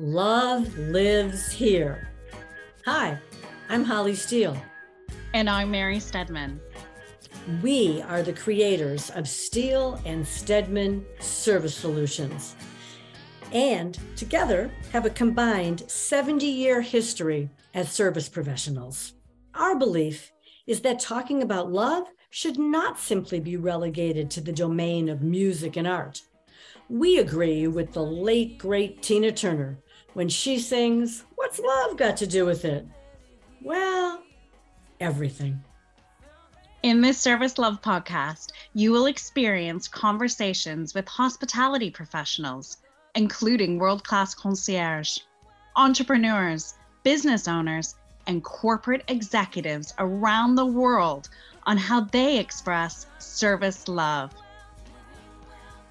Love lives here. Hi, I'm Holly Stiel. And I'm Mary Steadman. We are the creators of Stiel and Steadman Service Solutions. And together have a combined 70 year history as service professionals. Our belief is that talking about love should not simply be relegated to the domain of music and art. We agree with the late, great Tina Turner when she sings, What's love got to do with it? Well, everything. In this Service Love podcast, you will experience conversations with hospitality professionals, including world class concierge, entrepreneurs, business owners, and corporate executives around the world on how they express service love.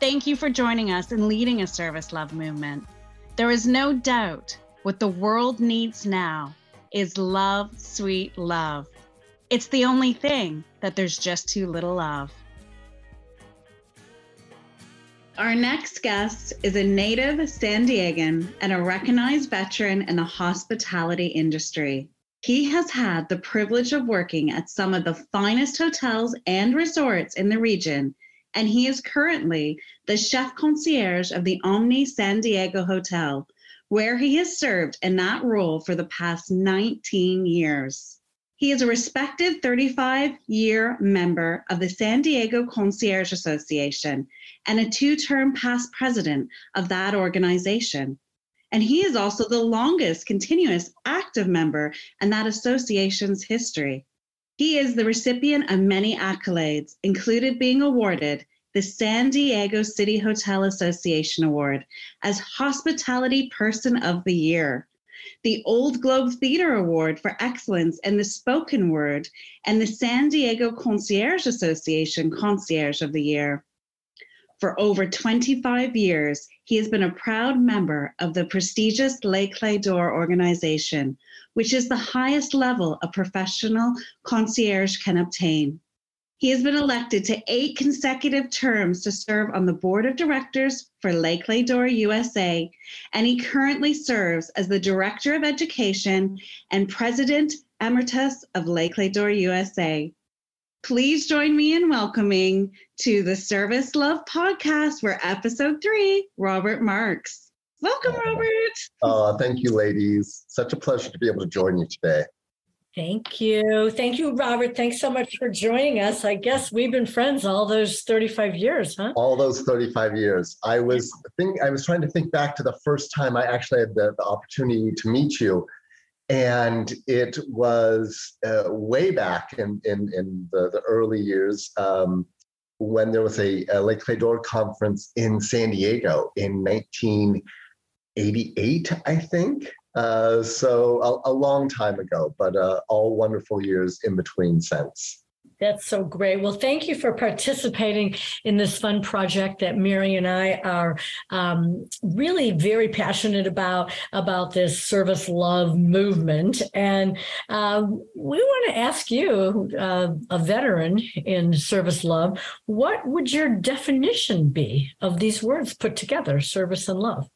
Thank you for joining us in leading a service love movement. There is no doubt what the world needs now is love, sweet love. It's the only thing that there's just too little of. Our next guest is a native San Diegan and a recognized veteran in the hospitality industry. He has had the privilege of working at some of the finest hotels and resorts in the region and he is currently the chef concierge of the Omni San Diego Hotel, where he has served in that role for the past 19 years. He is a respected 35 year member of the San Diego Concierge Association and a two term past president of that organization. And he is also the longest continuous active member in that association's history. He is the recipient of many accolades, included being awarded the San Diego City Hotel Association Award as Hospitality Person of the Year, the Old Globe Theater Award for Excellence in the Spoken Word, and the San Diego Concierge Association Concierge of the Year. For over 25 years, he has been a proud member of the prestigious Les Clefs d'Or organization, which is the highest level a professional concierge can obtain. He has been elected to eight consecutive terms to serve on the board of directors for Les Clefs d'Or USA, and he currently serves as the Director of Education and President Emeritus of Les Clés d'Or USA. Please join me in welcoming to the Service Love podcast, where episode three, Robert Marks. Welcome, Robert. Uh, thank you, ladies. Such a pleasure to be able to join you today. Thank you. Thank you, Robert. Thanks so much for joining us. I guess we've been friends all those 35 years, huh? All those 35 years. I was think I was trying to think back to the first time I actually had the, the opportunity to meet you. And it was uh, way back in, in, in the, the early years um, when there was a, a Les Clefs d'Or conference in San Diego in 1988, I think. Uh, so a, a, long time ago, but uh, all wonderful years in between since. That's so great. Well, thank you for participating in this fun project that Mary and I are um, really very passionate about about this service love movement. And uh, we want to ask you, uh, a veteran in service love, what would your definition be of these words put together, service and love?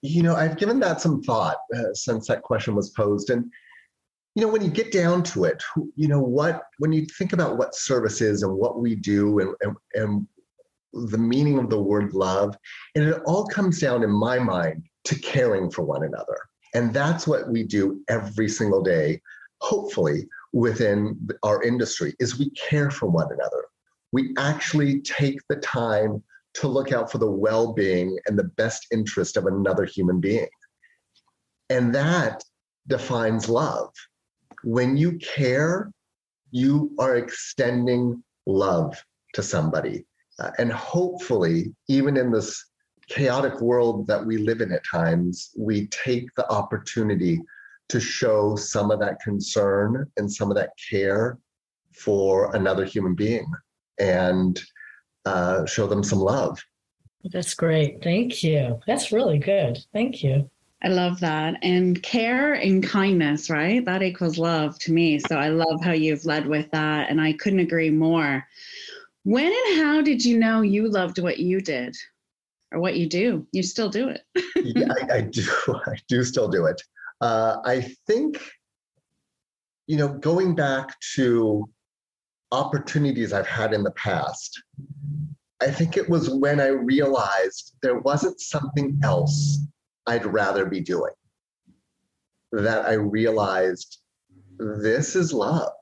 You know, I've given that some thought uh, since that question was posed. And, you know, when you get down to it, you know, what, when you think about what service is and what we do and, and, and the meaning of the word love, and it all comes down in my mind to caring for one another. And that's what we do every single day, hopefully within our industry, is we care for one another. We actually take the time to look out for the well being and the best interest of another human being. And that defines love. When you care, you are extending love to somebody. Uh, and hopefully, even in this chaotic world that we live in at times, we take the opportunity to show some of that concern and some of that care for another human being. And uh, show them some love. That's great. Thank you. That's really good. Thank you. I love that. And care and kindness, right? That equals love to me. So I love how you've led with that. And I couldn't agree more. When and how did you know you loved what you did? or what you do. You still do it. yeah, I, I, do. I do still do it. Uh, I think, you know, going back to opportunities I've had in the past, I think it was when I realized there wasn't something else I'd rather be doing that I realized this is love.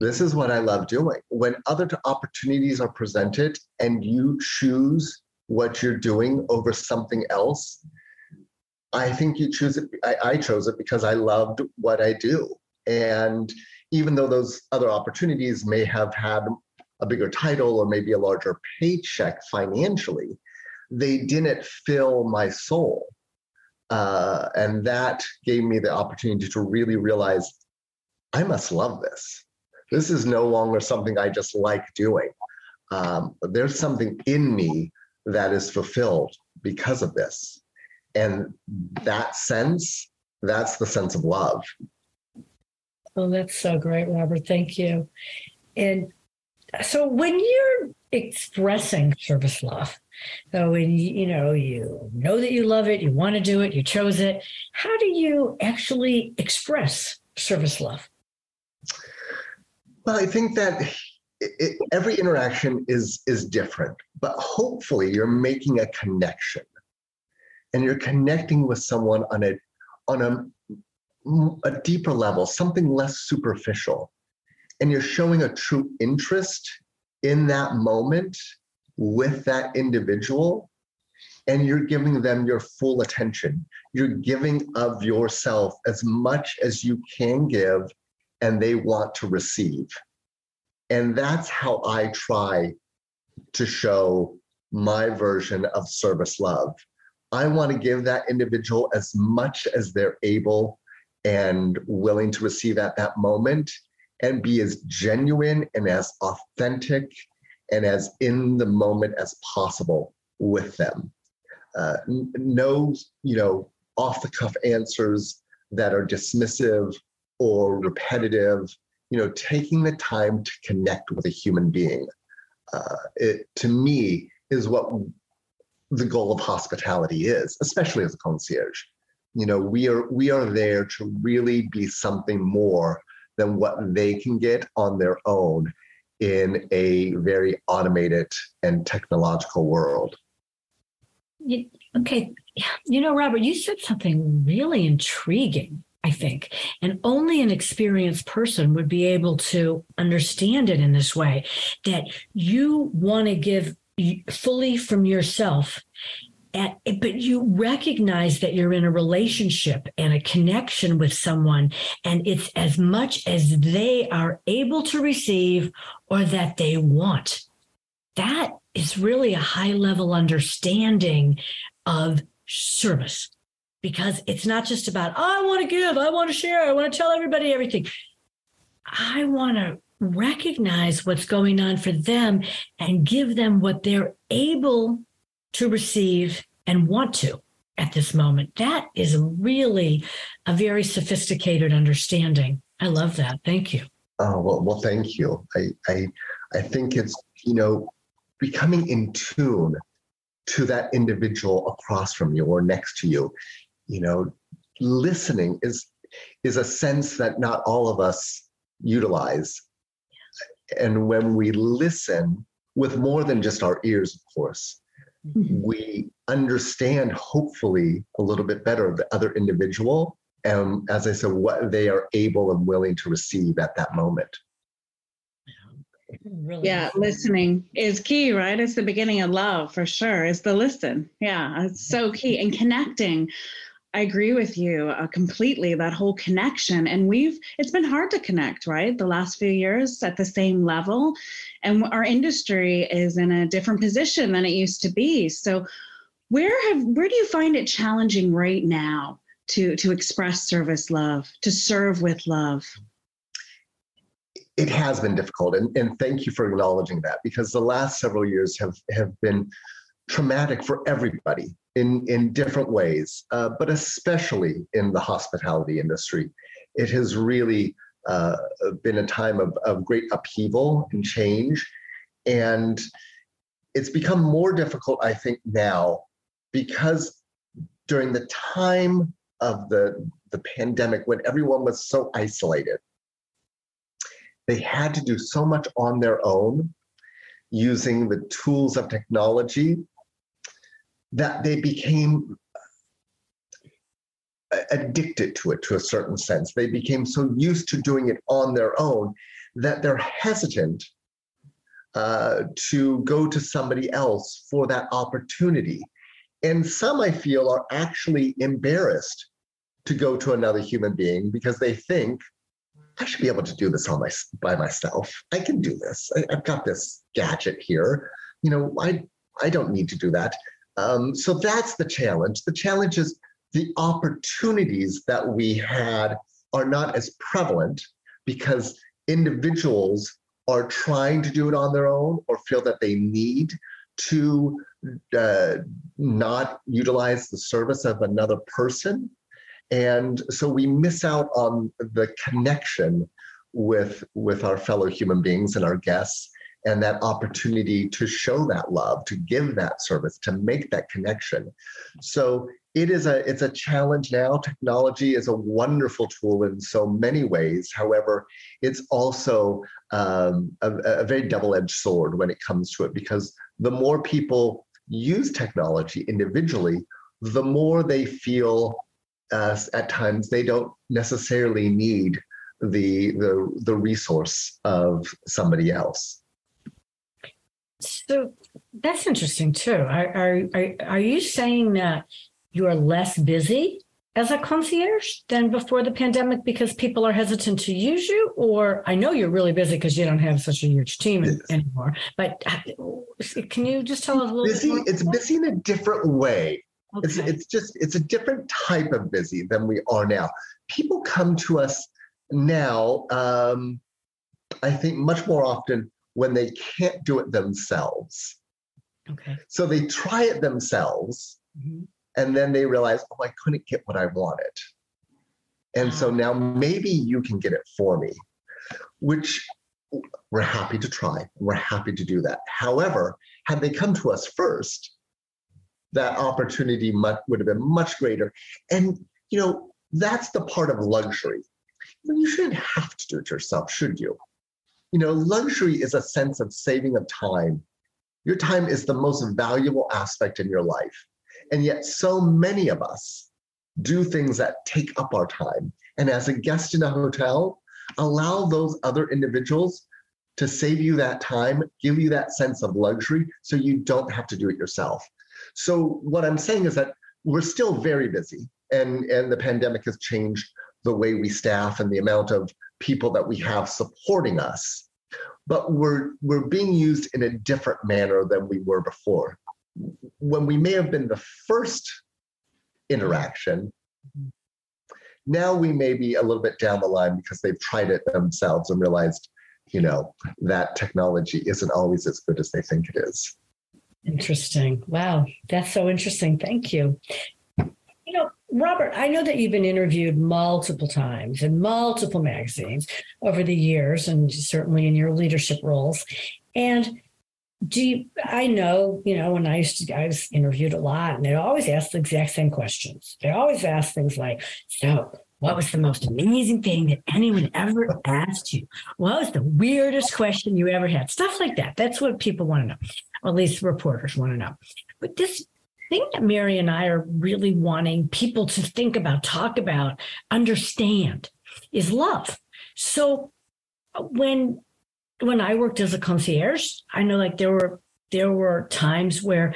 This is what I love doing. When other opportunities are presented and you choose what you're doing over something else, I think you choose it. I, I chose it because I loved what I do. And even though those other opportunities may have had a bigger title or maybe a larger paycheck financially, they didn't fill my soul. Uh, and that gave me the opportunity to really realize I must love this. This is no longer something I just like doing. Um, there's something in me that is fulfilled because of this. And that sense, that's the sense of love. Oh, that's so great, Robert. Thank you. And so when you're expressing service love, so when you know you know that you love it, you want to do it, you chose it, how do you actually express service love? Well, I think that it, every interaction is is different, but hopefully you're making a connection, and you're connecting with someone on a on a a deeper level, something less superficial, and you're showing a true interest in that moment with that individual, and you're giving them your full attention. You're giving of yourself as much as you can give and they want to receive. And that's how I try to show my version of service love. I want to give that individual as much as they're able and willing to receive at that moment and be as genuine and as authentic and as in the moment as possible with them. Uh, no, you know, off the cuff answers that are dismissive or repetitive, you know, taking the time to connect with a human being, uh, it, to me, is what the goal of hospitality is, especially as a concierge. You know, we are we are there to really be something more than what they can get on their own in a very automated and technological world. Okay, you know, Robert, you said something really intriguing I think. And only an experienced person would be able to understand it in this way that you want to give fully from yourself. But you recognize that you're in a relationship and a connection with someone, and it's as much as they are able to receive or that they want. That is really a high level understanding of service because it's not just about, oh, I want to give, I want to share, I want to tell everybody everything. I want to recognize what's going on for them and give them what they're able to receive and want to at this moment. That is really a very sophisticated understanding. I love that. Thank you. Oh well, well, thank you. I I I think it's you know becoming in tune to that individual across from you or next to you you know listening is is a sense that not all of us utilize and when we listen with more than just our ears of course. Mm-hmm. we understand hopefully a little bit better the other individual and as i said what they are able and willing to receive at that moment Really yeah, listening is key, right? It's the beginning of love for sure. Is the listen. Yeah, it's so key. And connecting I agree with you uh, completely. That whole connection, and we've it's been hard to connect, right? The last few years at the same level, and our industry is in a different position than it used to be. So, where have where do you find it challenging right now to to express service love, to serve with love? It has been difficult, and, and thank you for acknowledging that because the last several years have have been traumatic for everybody in, in different ways, uh, but especially in the hospitality industry. It has really uh, been a time of, of great upheaval and change. And it's become more difficult, I think, now because during the time of the, the pandemic, when everyone was so isolated, they had to do so much on their own using the tools of technology that they became addicted to it to a certain sense. They became so used to doing it on their own that they're hesitant uh, to go to somebody else for that opportunity. And some I feel are actually embarrassed to go to another human being because they think I should be able to do this on my by myself. I can do this. I, have got this gadget here. You know, I I don't need to do that. Um, so that's the challenge. The challenge is the opportunities that we had are not as prevalent because individuals are trying to do it on their own or feel that they need to uh, not utilize the service of another person. And so we miss out on the connection with, with our fellow human beings and our guests and that opportunity to show that love, to give that service, to make that connection. So it is a it's a challenge now. Technology is a wonderful tool in so many ways. However it's also um, a, a, very double-edged sword when it comes to it because the more people use technology individually the more they feel uh, at times they don't necessarily need the the the resource of somebody else so that's interesting too are, are, are you saying that you are less busy as a concierge than before the pandemic because people are hesitant to use you or i know you're really busy because you don't have such a huge team yes. anymore but can you just tell us a little busy bit more it's busy in a different way okay. it's, it's just it's a different type of busy than we are now people come to us now um, i think much more often when they can't do it themselves okay so they try it themselves mm-hmm and then they realize, oh, I couldn't get what I wanted. And so now maybe you can get it for me, which we're happy to try. We're happy to do that. However, had they come to us first, that opportunity much, would have been much greater. And, you know, that's the part of luxury. You shouldn't have to do it yourself, should you? You know, luxury is a sense of saving of time. Your time is the most valuable aspect in your life. And yet, so many of us do things that take up our time. And as a guest in a hotel, allow those other individuals to save you that time, give you that sense of luxury so you don't have to do it yourself. So, what I'm saying is that we're still very busy, and, and the pandemic has changed the way we staff and the amount of people that we have supporting us. But we're, we're being used in a different manner than we were before when we may have been the first interaction, now we may be a little bit down the line because they've tried it themselves and realized, you know, that technology isn't always as good as they think it is. Interesting. Wow. That's so interesting. Thank you. Robert, I know that you've been interviewed multiple times in multiple magazines over the years, and certainly in your leadership roles. And do you, I know, you know, when I used to, I was interviewed a lot and they always ask the exact same questions. They always ask things like, so what was the most amazing thing that anyone ever asked you? What was the weirdest question you ever had? Stuff like that. That's what people want to know, or at least reporters want to know. But this thing that Mary and I are really wanting people to think about, talk about, understand is love. So uh, when when I worked as a concierge, I know like there were there were times where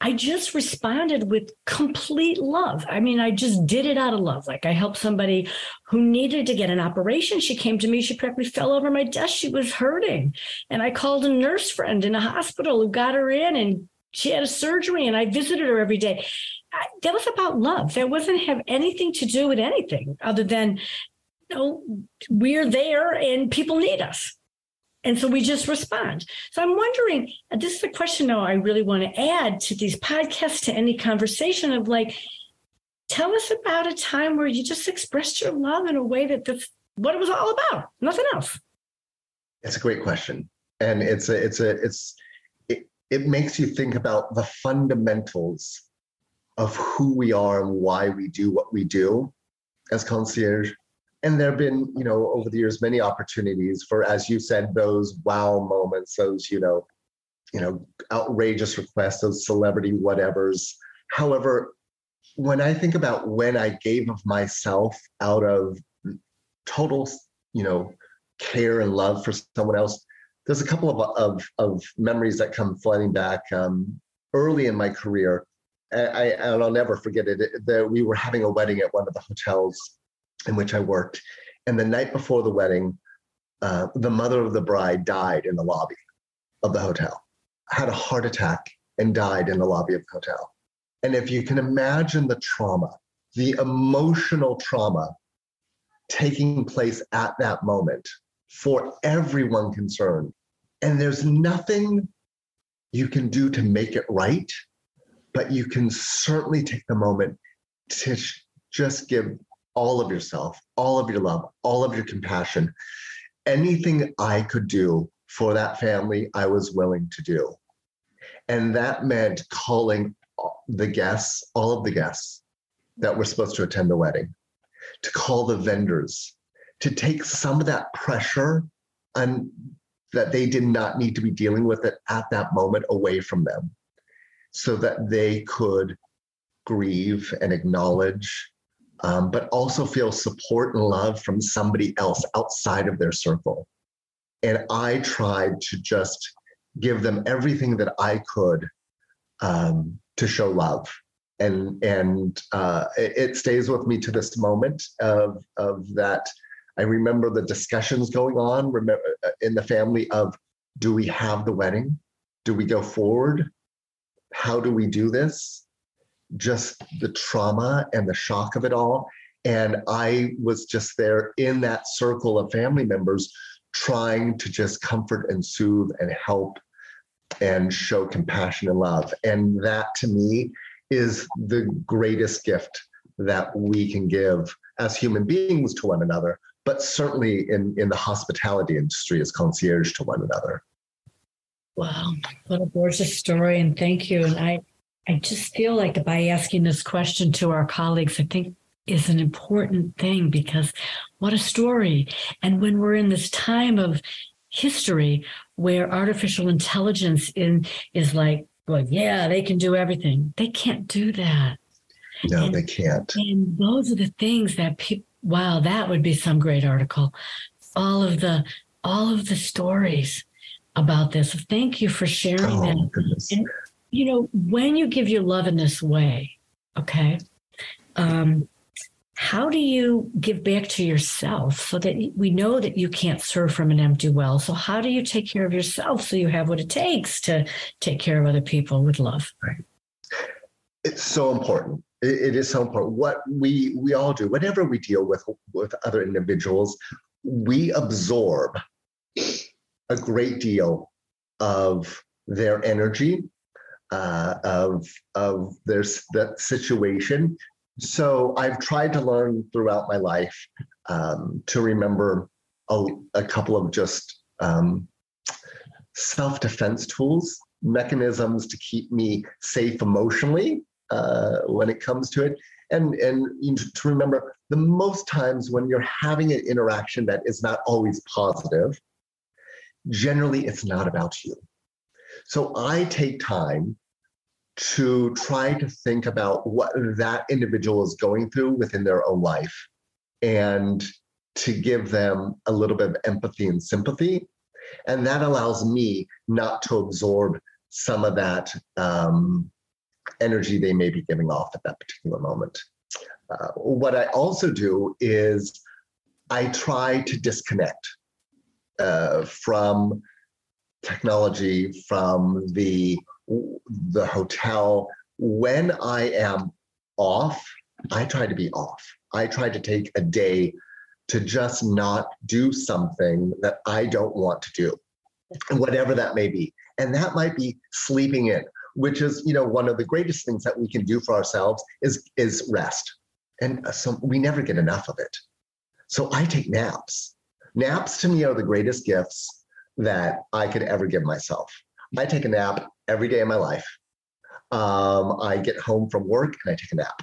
I just responded with complete love. I mean, I just did it out of love. Like I helped somebody who needed to get an operation. She came to me, she practically fell over my desk. She was hurting. And I called a nurse friend in a hospital who got her in and she had a surgery and I visited her every day. I, that was about love. That wasn't have anything to do with anything other than, you know, we're there and people need us. And so we just respond. So I'm wondering, this is a question though I really want to add to these podcasts, to any conversation of like, tell us about a time where you just expressed your love in a way that that's what it was all about, nothing else. It's a great question. And it's a, it's a, it's, it, makes you think about the fundamentals of who we are and why we do what we do as concierge. And there have been, you know, over the years, many opportunities for, as you said, those wow moments, those, you know, you know, outrageous requests, those celebrity whatevers. However, when I think about when I gave of myself out of total, you know, care and love for someone else, there's a couple of, of, of memories that come flooding back um, early in my career. And, I, and I'll never forget it. That we were having a wedding at one of the hotels in which I worked. And the night before the wedding, uh, the mother of the bride died in the lobby of the hotel, had a heart attack and died in the lobby of the hotel. And if you can imagine the trauma, the emotional trauma taking place at that moment for everyone concerned, and there's nothing you can do to make it right, but you can certainly take the moment to just give all of yourself, all of your love, all of your compassion. Anything I could do for that family, I was willing to do. And that meant calling the guests, all of the guests that were supposed to attend the wedding, to call the vendors, to take some of that pressure and that they did not need to be dealing with it at that moment away from them so that they could grieve and acknowledge um, but also feel support and love from somebody else outside of their circle. And i tried to just give them everything that i could um, to show love. And and uh, it, it, stays with me to this moment of of that i remember the discussions going on remember uh, in the family of do we have the wedding? Do we go forward? How do we do this? Just the trauma and the shock of it all. And i was just there in that circle of family members trying to just comfort and soothe and help and show compassion and love. And that to me is the greatest gift that we can give as human beings to one another, but certainly in, in the hospitality industry as concierge to one another. Wow, what a gorgeous story. And thank you. And I, I just feel like by asking this question to our colleagues, I think is an important thing because what a story. And when we're in this time of history where artificial intelligence in is like, well, yeah, they can do everything. They can't do that. No, and, they can't. And those are the things that people wow, that would be some great article. All of the all of the stories about this. Thank you for sharing oh, that. Goodness. And you know, when you give your love in this way, okay, um, how do you give back to yourself so that we know that you can't serve from an empty well? So, how do you take care of yourself so you have what it takes to take care of other people with love? Right. It's so important. It is so important. What we we all do, whenever we deal with with other individuals, we absorb a great deal of their energy, uh, of of their that situation, so I've tried to learn throughout my life um, to remember a, a, couple of just um, self defense tools, mechanisms to keep me safe emotionally uh, when it comes to it. And, and to remember the most times when you're having an interaction that is not always positive, generally it's not about you. So I take time to try to think about what that individual is going through within their own life and to give them a little bit of empathy and sympathy. And that allows me not to absorb some of that um, energy they may be giving off at that particular moment. Uh, what I also do is I try to disconnect uh, from technology, from the the hotel. When I am off, I try to be off. I try to take a day to just not do something that I don't want to do, whatever that may be. And that might be sleeping in, which is, you know, one of the greatest things that we can do for ourselves is is rest. And so we never get enough of it. So I take naps. Naps to me are the greatest gifts that I could ever give myself. I take a nap every day of my life. um, I get home from work and I take a nap.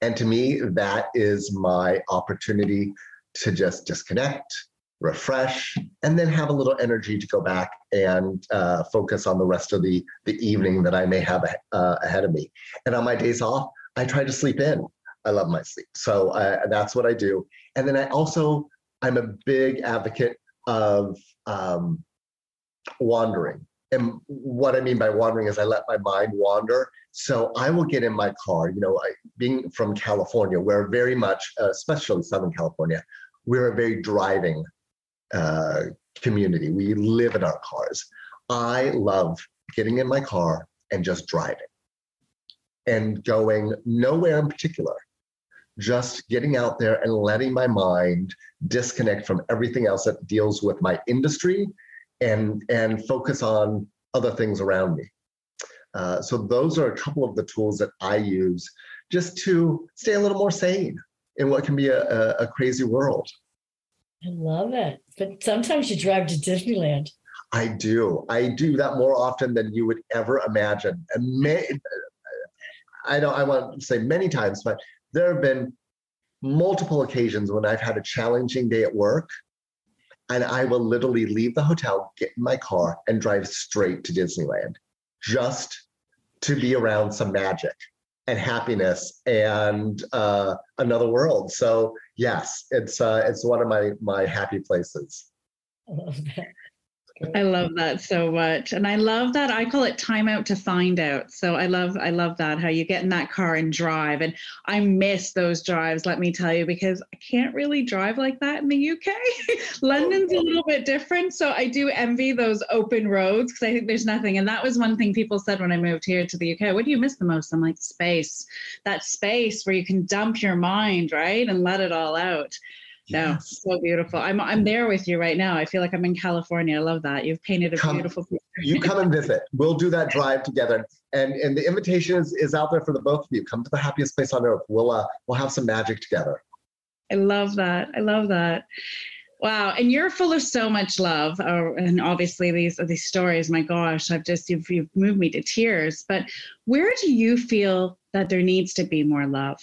And to me, that is my opportunity to just disconnect, refresh, and then have a little energy to go back and uh, focus on the rest of the, the evening that I may have uh, ahead of me. And on my days off, I try to sleep in. I love my sleep. So uh, that's what I do. And then I also, I'm a big advocate of um, wandering. And what I mean by wandering is I let my mind wander. So I will get in my car. You know, I, being from California, we're very much, uh, especially Southern California, we're a very driving uh, community. We live in our cars. I love getting in my car and just driving and going nowhere in particular, just getting out there and letting my mind disconnect from everything else that deals with my industry and and focus on other things around me. Uh, so those are a couple of the tools that I use just to stay a little more sane in what can be a, a, a crazy world. I love it. But sometimes you drive to Disneyland. I do. I do that more often than you would ever imagine. May, I don't. I want to say many times, but there have been multiple occasions when I've had a challenging day at work, and I will literally leave the hotel, get in my car, and drive straight to Disneyland, just to be around some magic and happiness and uh, another world. So yes, it's uh, it's one of my my happy places. I love that. I love that so much. And I love that I call it time out to find out. So I love I love that how you get in that car and drive. And I miss those drives, let me tell you, because I can't really drive like that in the UK. London's a little bit different. So I do envy those open roads because I think there's nothing. And that was one thing people said when I moved here to the UK. What do you miss the most? I'm like space. That space where you can dump your mind, right? And let it all out. No, so beautiful. I'm I'm there with you right now. I feel like I'm in California. I love that. You've painted a come, beautiful picture. you come and visit. We'll do that drive together. And and the invitation is, is out there for the both of you. Come to the happiest place on earth. We'll uh we'll have some magic together. I love that. I love that. Wow, and you're full of so much love, uh, and obviously these are these stories. My gosh, I've just you've, you've moved me to tears. But where do you feel that there needs to be more love?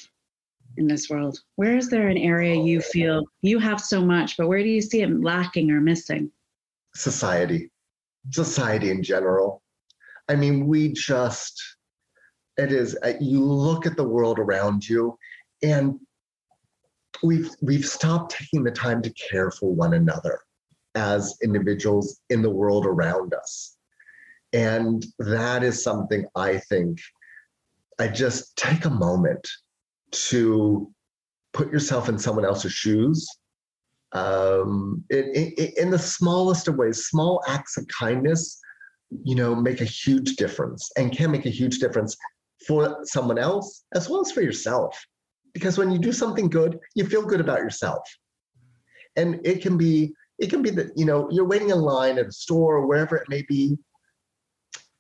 In this world? Where is there an area you feel you have so much, but where do you see it lacking or missing? Society, society in general. I mean, we just, it is, uh, you look at the world around you and we've, we've stopped taking the time to care for one another as individuals in the world around us. And that is something I think I just take a moment to put yourself in someone else's shoes um, it, it, in the smallest of ways, small acts of kindness, you know, make a huge difference and can make a huge difference for someone else as well as for yourself. Because when you do something good, you feel good about yourself. And it can be, it can be that, you know, you're waiting in line at a store or wherever it may be,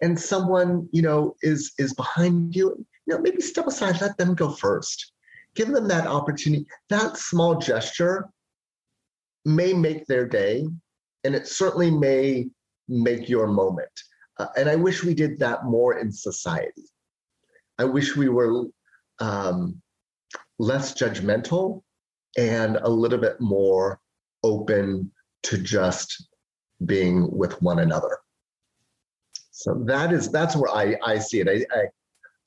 and someone, you know, is is behind you you know, maybe step aside, let them go first. Give them that opportunity. That small gesture may make their day, and it certainly may make your moment. Uh, and I wish we did that more in society. I wish we were um, less judgmental and a little bit more open to just being with one another. So that is that's where I, I see it. I, I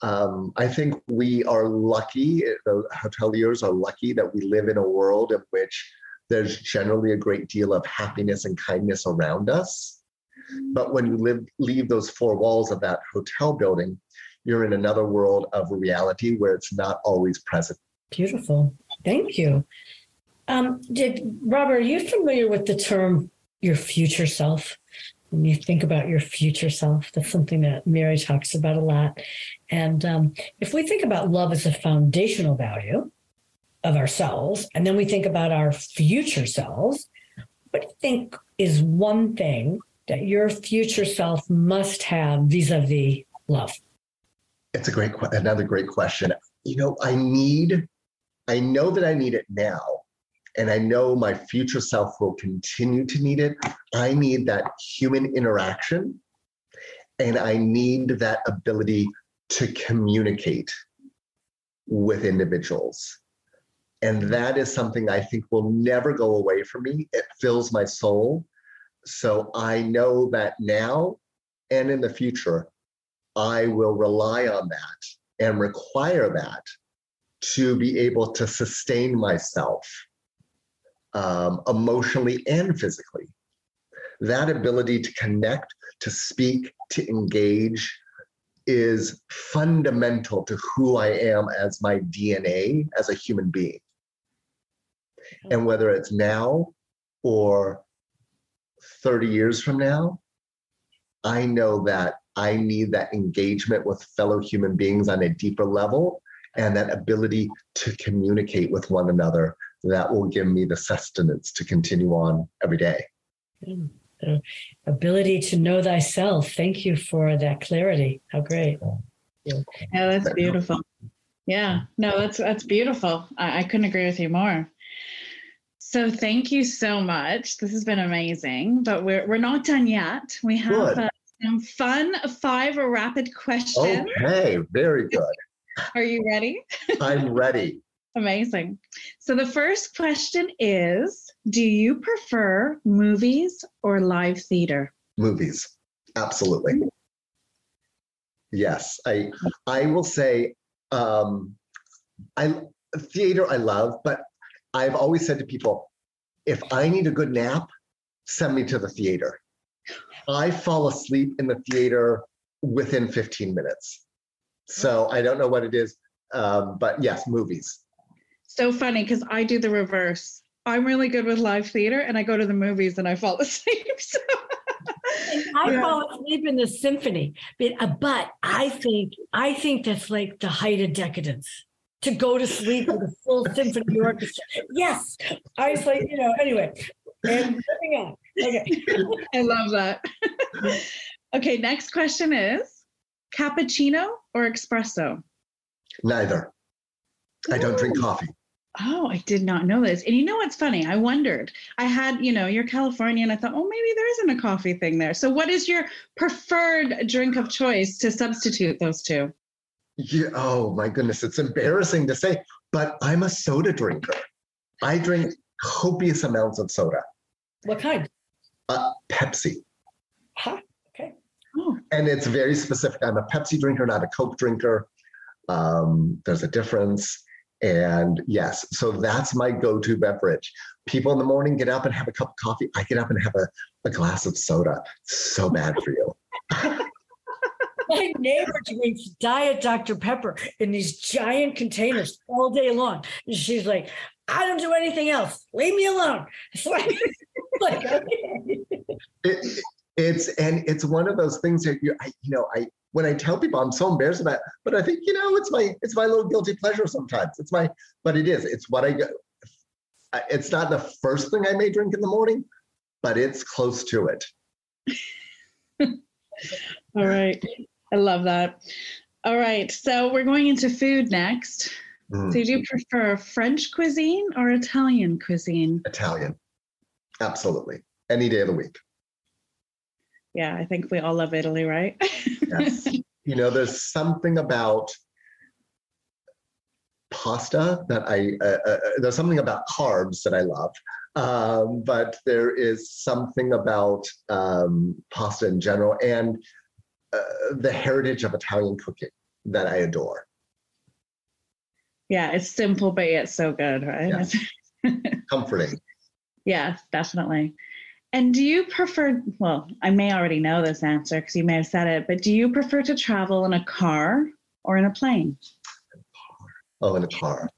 um, I think we are lucky, the hoteliers are lucky that we live in a world in which there's generally a great deal of happiness and kindness around us. But when you live, leave those four walls of that hotel building, you're in another world of reality where it's not always present. Beautiful. Thank you. Um, did Robert, are you familiar with the term your future self? When you think about your future self. That's something that Mary talks about a lot. And um, if we think about love as a foundational value of ourselves, and then we think about our future selves, what do you think is one thing that your future self must have vis-a-vis love? It's a great, another great question. You know, I need, I know that I need it now and I know my future self will continue to need it. I need that human interaction and I need that ability to communicate with individuals. And that is something I think will never go away from me. It fills my soul. So I know that now and in the future, I will rely on that and require that to be able to sustain myself um, emotionally and physically. That ability to connect, to speak, to engage is fundamental to who I am as my DNA as a human being. And whether it's now or 30 years from now, I know that I need that engagement with fellow human beings on a deeper level and that ability to communicate with one another that will give me the sustenance to continue on every day. The ability to know thyself. Thank you for that clarity. How great. Yeah, that's beautiful. Yeah, no, that's that's beautiful. I, I couldn't agree with you more. So thank you so much. This has been amazing, but we're we're not done yet. We have uh, some fun five rapid questions. Okay, very good. Are you ready? I'm ready. Amazing. So the first question is Do you prefer movies or live theater? Movies. Absolutely. Yes. I I will say um I theater I love, but I've always said to people, if I need a good nap, send me to the theater. I fall asleep in the theater within 15 minutes. So I don't know what it is, um, but yes, movies. So funny because I do the reverse. I'm really good with live theater, and I go to the movies and I fall asleep. So. I yeah. fall asleep in the symphony, but, uh, but I think I think that's like the height of decadence to go to sleep with a full symphony orchestra. Yes, I was like, you know. Anyway, and moving on. Okay, I love that. okay, next question is cappuccino or espresso? Neither. I don't drink coffee. Oh, I did not know this. And you know what's funny? I wondered. I had, you know, you're Californian. I thought, oh, maybe there isn't a coffee thing there. So, what is your preferred drink of choice to substitute those two? Yeah, oh my goodness, it's embarrassing to say, but I'm a soda drinker. I drink copious amounts of soda. What kind? Uh, Pepsi. Huh? Okay. Oh. And it's very specific. I'm a Pepsi drinker, not a Coke drinker. Um, there's a difference. And yes, so that's my go to beverage. People in the morning get up and have a cup of coffee. I get up and have a, a glass of soda. so bad for you. my neighbor drinks Diet Dr. Pepper in these giant containers all day long. And she's like, I don't do anything else. Leave me alone. It's like, like okay. it, it's and it's one of those things that you, I, you know, I when I tell people I'm so embarrassed about, it, but I think you know it's my it's my little guilty pleasure sometimes. It's my, but it is. It's what I go. It's not the first thing I may drink in the morning, but it's close to it. All right, I love that. All right, so we're going into food next. Mm. So, do you prefer French cuisine or Italian cuisine? Italian, absolutely, any day of the week yeah, I think we all love Italy, right? yes. You know, there's something about pasta that I, uh, uh, uh, there's something about carbs that I love. Um, but there is something about um, pasta in general and uh, the heritage of Italian cooking that I adore. Yeah, it's simple, but yet so good, right? Yes. Comforting. Yeah, definitely. And do you prefer, well, I may already know this answer because you may have said it, but do you prefer to travel in a car or in a plane? Oh, in a car.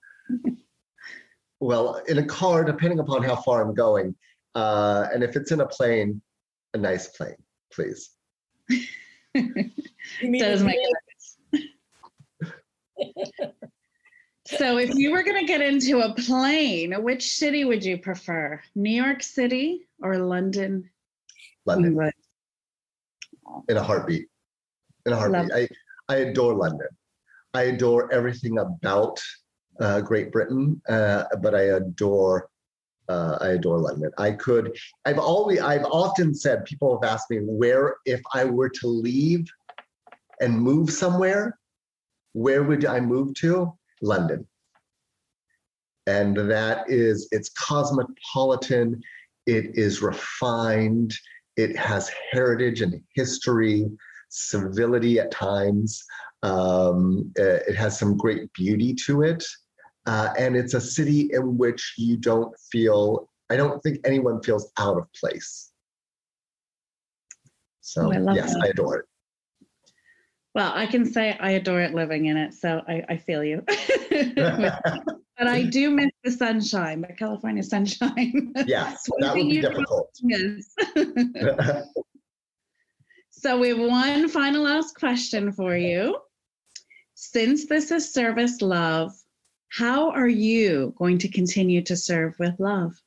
well, in a car, depending upon how far I'm going. Uh, and if it's in a plane, a nice plane, please. Does make sense. So, if you were going to get into a plane, which city would you prefer? New York City or London? London. England? In a heartbeat. In a heartbeat. I, I adore London. I adore everything about uh, Great Britain, uh, but I adore uh, I adore London. I could. I've always. I've often said. People have asked me where, if I were to leave and move somewhere, where would I move to? London. And that is, it's cosmopolitan, it is refined, it has heritage and history, civility at times. Um, uh, it has some great beauty to it. Uh, and it's a city in which you don't feel, I don't think anyone feels out of place. So, Oh, I yes, that. I adore it. Well, I can say I adore it living in it, so I, I feel you. but I do miss the sunshine, the California sunshine. yes, that would be difficult. Yes. so we have one final last question for you. Since this is service love, how are you going to continue to serve with love?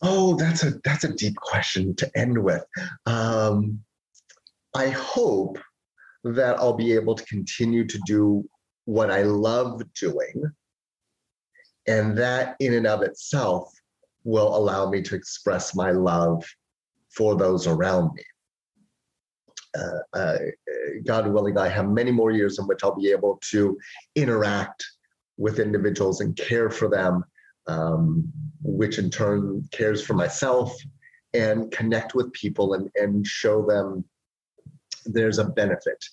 Oh, that's a that's a deep question to end with. Um, I hope that I'll be able to continue to do what I love doing, and that in and of itself will allow me to express my love for those around me. Uh, uh, God willing, I have many more years in which I'll be able to interact with individuals and care for them um, which in turn cares for myself and connect with people and, and show them there's a benefit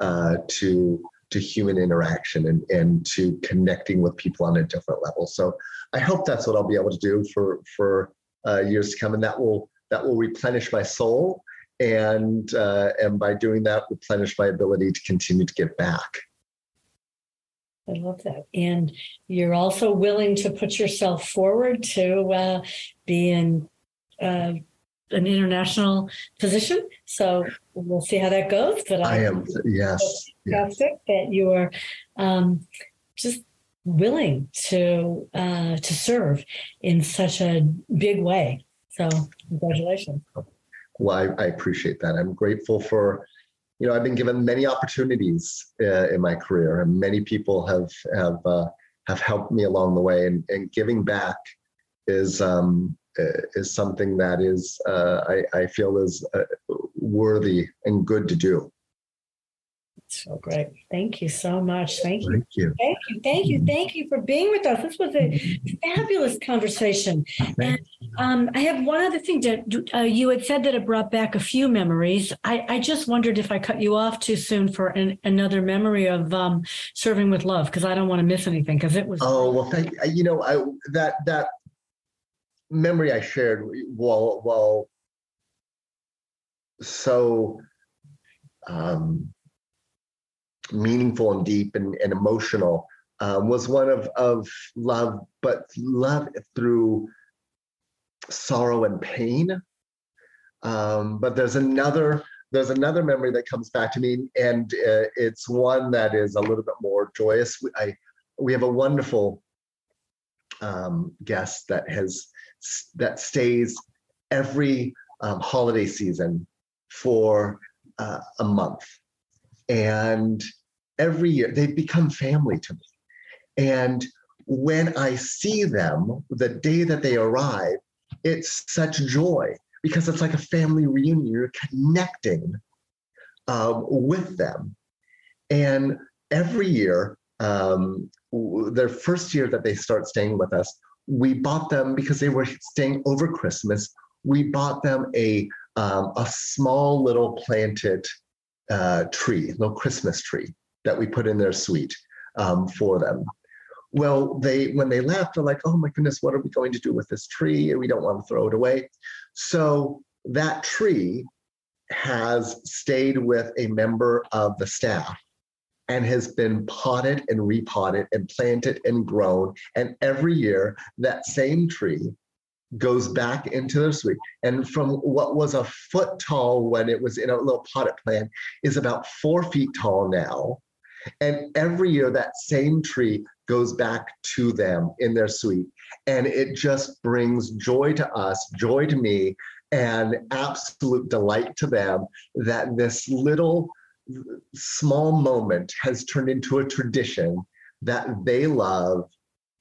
uh, to to human interaction and, and to connecting with people on a different level. So I hope that's what I'll be able to do for for uh, years to come, and that will that will replenish my soul and uh, and by doing that replenish my ability to continue to give back. I love that. And you're also willing to put yourself forward to uh, be in an international position. So we'll see how that goes. But I am yes. yes. fantastic that you are um, just willing to uh, to serve in such a big way. So congratulations. Well, I, I appreciate that. I'm grateful for you know, I've been given many opportunities uh, in my career, and many people have have uh, have helped me along the way. And, and giving back is um, is something that is uh, I, I feel is uh, worthy and good to do. So great. Thank you so much. Thank you. Thank you. Thank you. Thank you. Thank you for being with us. This was a fabulous conversation. And um, I have one other thing that uh, you had said that it brought back a few memories. I, I just wondered if I cut you off too soon for an, another memory of um, serving with love because I don't want to miss anything because it was. Oh well, thank you. you know I that that memory I shared while while so um, meaningful and deep and, and emotional um, was one of of love, but love through sorrow and pain. Um, but there's another there's another memory that comes back to me, and uh, it's one that is a little bit more joyous. I we have a wonderful um, guest that has that stays every um, holiday season for uh, a month, and every year they've become family to me. And when I see them, the day that they arrive, it's such joy because it's like a family reunion. You're connecting um, with them. And every year, um, their first year that they start staying with us, we bought them because they were staying over Christmas. We bought them a um, a small little planted uh, tree, little Christmas tree that we put in their suite um, for them. Well, they when they left, they're like, "Oh my goodness, what are we going to do with this tree? We don't want to throw it away." So that tree has stayed with a member of the staff and has been potted and repotted and planted and grown. And every year, that same tree goes back into their suite. And from what was a foot tall when it was in a little potted plant is about four feet tall now. And every year, that same tree goes back to them in their suite. And it just brings joy to us, joy to me, and absolute delight to them that this little small moment has turned into a tradition that they love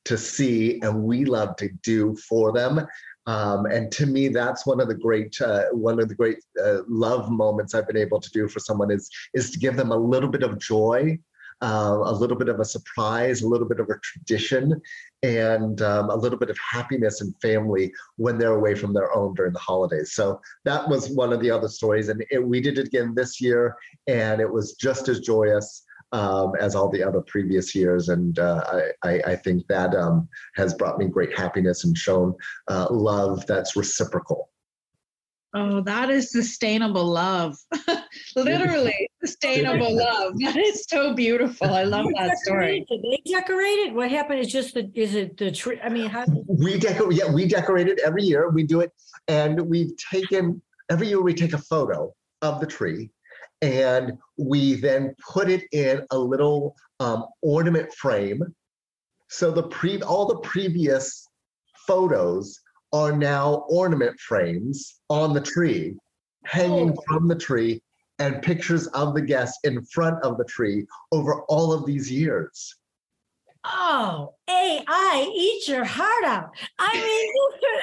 to see and we love to do for them. Um, and to me, that's one of the great uh, one of the great uh, love moments I've been able to do for someone is is to give them a little bit of joy, uh, a little bit of a surprise, a little bit of a tradition, and um, a little bit of happiness and family when they're away from their own during the holidays. So that was one of the other stories, and it, we did it again this year, and it was just as joyous um, as all the other previous years. And uh, I, I, think that um, has brought me great happiness and shown uh, love that's reciprocal. Oh, that is sustainable love. Literally sustainable love. That is so beautiful. I love that story. Did they decorate it? What happened is just the is it the tree? I mean, how we decorate yeah, we decorate it every year. We do it and we've taken every year we take a photo of the tree and we then put it in a little um, ornament frame. So the pre all the previous photos are now ornament frames on the tree, hanging oh. from the tree, and pictures of the guests in front of the tree over all of these years. Oh, AI, eat your heart out. I mean,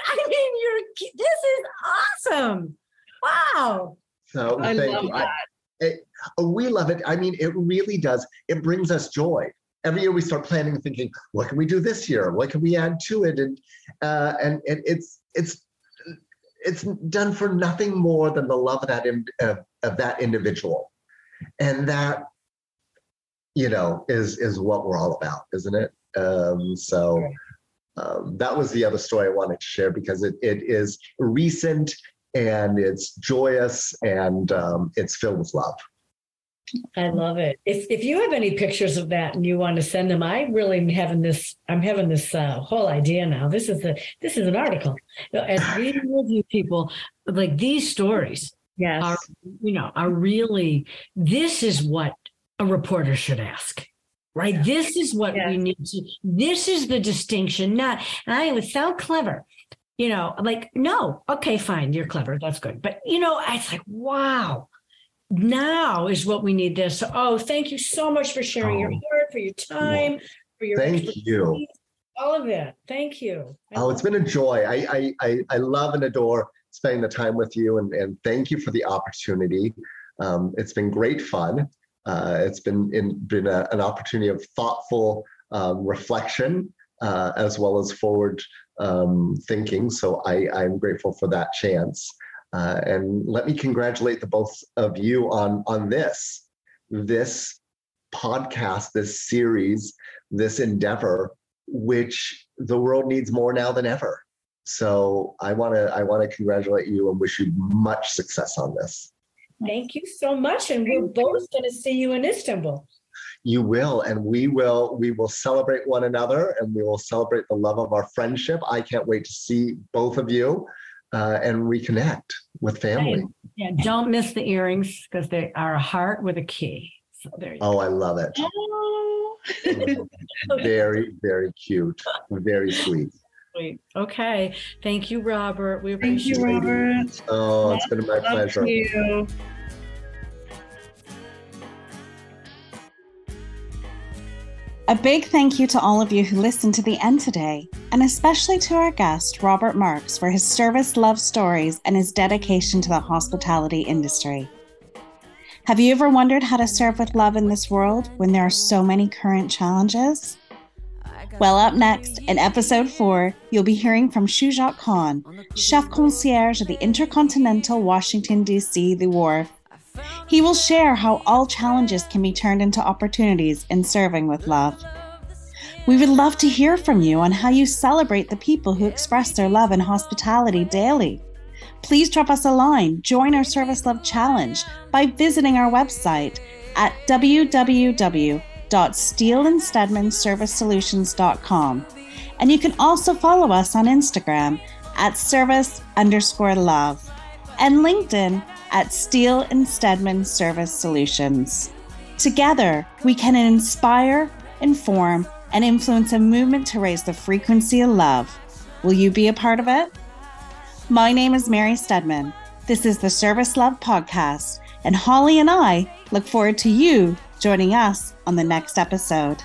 I mean, you're this is awesome. Wow. So I love you. that. I, it, we love it. I mean, it really does. It brings us joy every year we start planning and thinking, what can we do this year? What can we add to it? And uh, and, and it's it's it's done for nothing more than the love of that of, of that individual, and that you know is is what we're all about, isn't it? Um, so. Um, that was the other story I wanted to share because it, it is recent and it's joyous and um, it's filled with love. I love it. If if you have any pictures of that and you want to send them, I really am having this. I'm having this uh, whole idea now. This is a this is an article. As we you people, like these stories, yes, are you know are really. This is what a reporter should ask. Right. This is what yes. we need to. This is the distinction. Not. And I was so clever, you know, like no, okay, fine, you're clever, that's good. But you know, it's like wow now is what we need this. Oh, thank you so much for sharing oh, your heart, for your time, for your thank you. All of it. Thank you. I oh, it's been a joy. I, I I love and adore spending the time with you, and and thank you for the opportunity. Um, it's been great fun. Uh, it's been in, been a, an opportunity of thoughtful um, reflection uh, as well as forward um, thinking. So I, I'm grateful for that chance. Uh, and let me congratulate the both of you on on this this podcast, this series, this endeavor, which the world needs more now than ever. So I want to I want to congratulate you and wish you much success on this. Thank you so much, and we're both going to see you in Istanbul. You will, and we will. We will celebrate one another, and we will celebrate the love of our friendship. I can't wait to see both of you uh, and reconnect with family. Yeah, don't miss the earrings because they are a heart with a key. So there you oh, go. I love it. Oh. very, very cute. Very sweet. Sweet. Okay. Thank you, Robert. We appreciate Thank you, Robert. It. Oh, it's been my Love pleasure. You. A big thank you to all of you who listened to the end today, and especially to our guest, Robert Marks, for his service, love stories, and his dedication to the hospitality industry. Have you ever wondered how to serve with love in this world when there are so many current challenges? Well, up next, in episode four, you'll be hearing from Shujat Khan, chef concierge at the Intercontinental Washington, D.C., The Wharf, he will share how all challenges can be turned into opportunities in serving with love. We would love to hear from you on how you celebrate the people who express their love and hospitality daily. Please drop us a line, join our Service Love Challenge by visiting our website at www.stielandsteadmanservicesolutions.com. And you can also follow us on Instagram at service underscore love and LinkedIn at Stiel and Steadman Service Solutions. Together, we can inspire, inform, and influence a movement to raise the frequency of love. Will you be a part of it? My name is Mary Steadman. This is the Service Love Podcast, and Holly and I look forward to you joining us on the next episode.